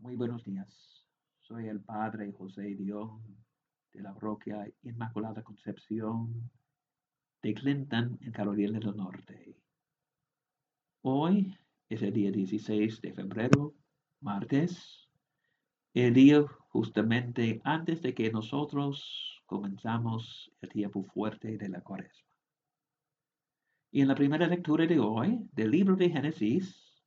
Muy buenos días. Soy el Padre José Dion de la Parroquia Inmaculada Concepción de Clinton, en Carolina del Norte. Hoy es el día 16 de febrero, martes, el día justamente antes de que nosotros comenzamos el tiempo fuerte de la cuaresma. Y en la primera lectura de hoy del libro de Génesis,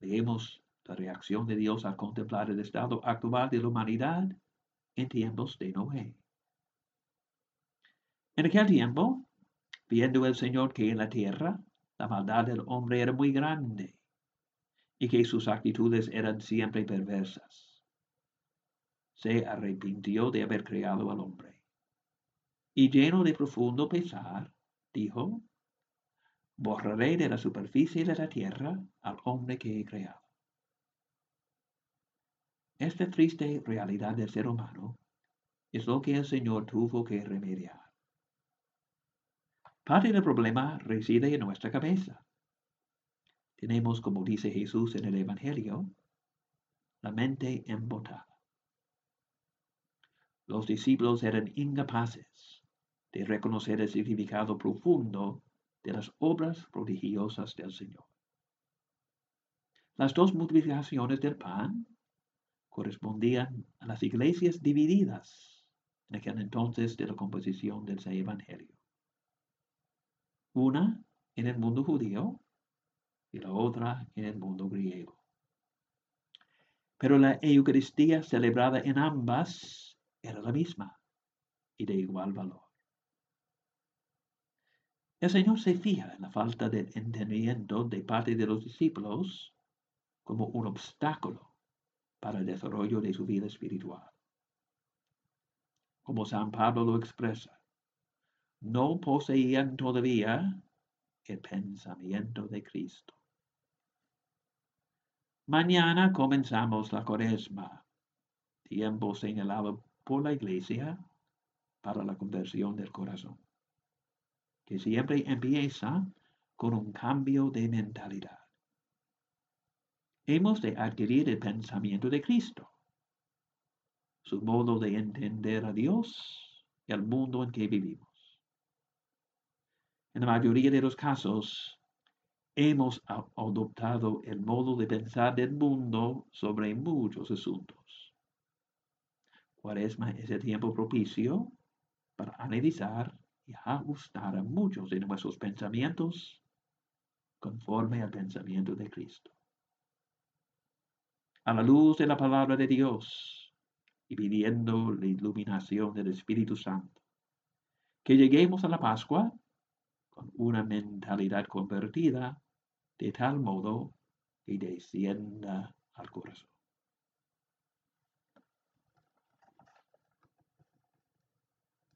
leemos la reacción de Dios al contemplar el estado actual de la humanidad en tiempos de Noé. En aquel tiempo, viendo el Señor que en la tierra la maldad del hombre era muy grande y que sus actitudes eran siempre perversas, se arrepintió de haber creado al hombre. Y lleno de profundo pesar, dijo, borraré de la superficie de la tierra al hombre que he creado. Esta triste realidad del ser humano es lo que el Señor tuvo que remediar. Parte del problema reside en nuestra cabeza. Tenemos, como dice Jesús en el Evangelio, la mente embotada. Los discípulos eran incapaces de reconocer el significado profundo de las obras prodigiosas del Señor. Las dos multiplicaciones del pan correspondían a las iglesias divididas en aquel entonces de la composición del Evangelio. Una en el mundo judío y la otra en el mundo griego. Pero la Eucaristía celebrada en ambas era la misma y de igual valor. El Señor se fija en la falta de entendimiento de parte de los discípulos como un obstáculo para el desarrollo de su vida espiritual. Como San Pablo lo expresa, no poseían todavía el pensamiento de Cristo. Mañana comenzamos la cuaresma, tiempo señalado por la Iglesia para la conversión del corazón, que siempre empieza con un cambio de mentalidad hemos de adquirir el pensamiento de Cristo, su modo de entender a Dios y al mundo en que vivimos. En la mayoría de los casos, hemos adoptado el modo de pensar del mundo sobre muchos asuntos. Cuaresma es el tiempo propicio para analizar y ajustar a muchos de nuestros pensamientos conforme al pensamiento de Cristo a la luz de la palabra de Dios y pidiendo la iluminación del Espíritu Santo. Que lleguemos a la Pascua con una mentalidad convertida de tal modo que descienda.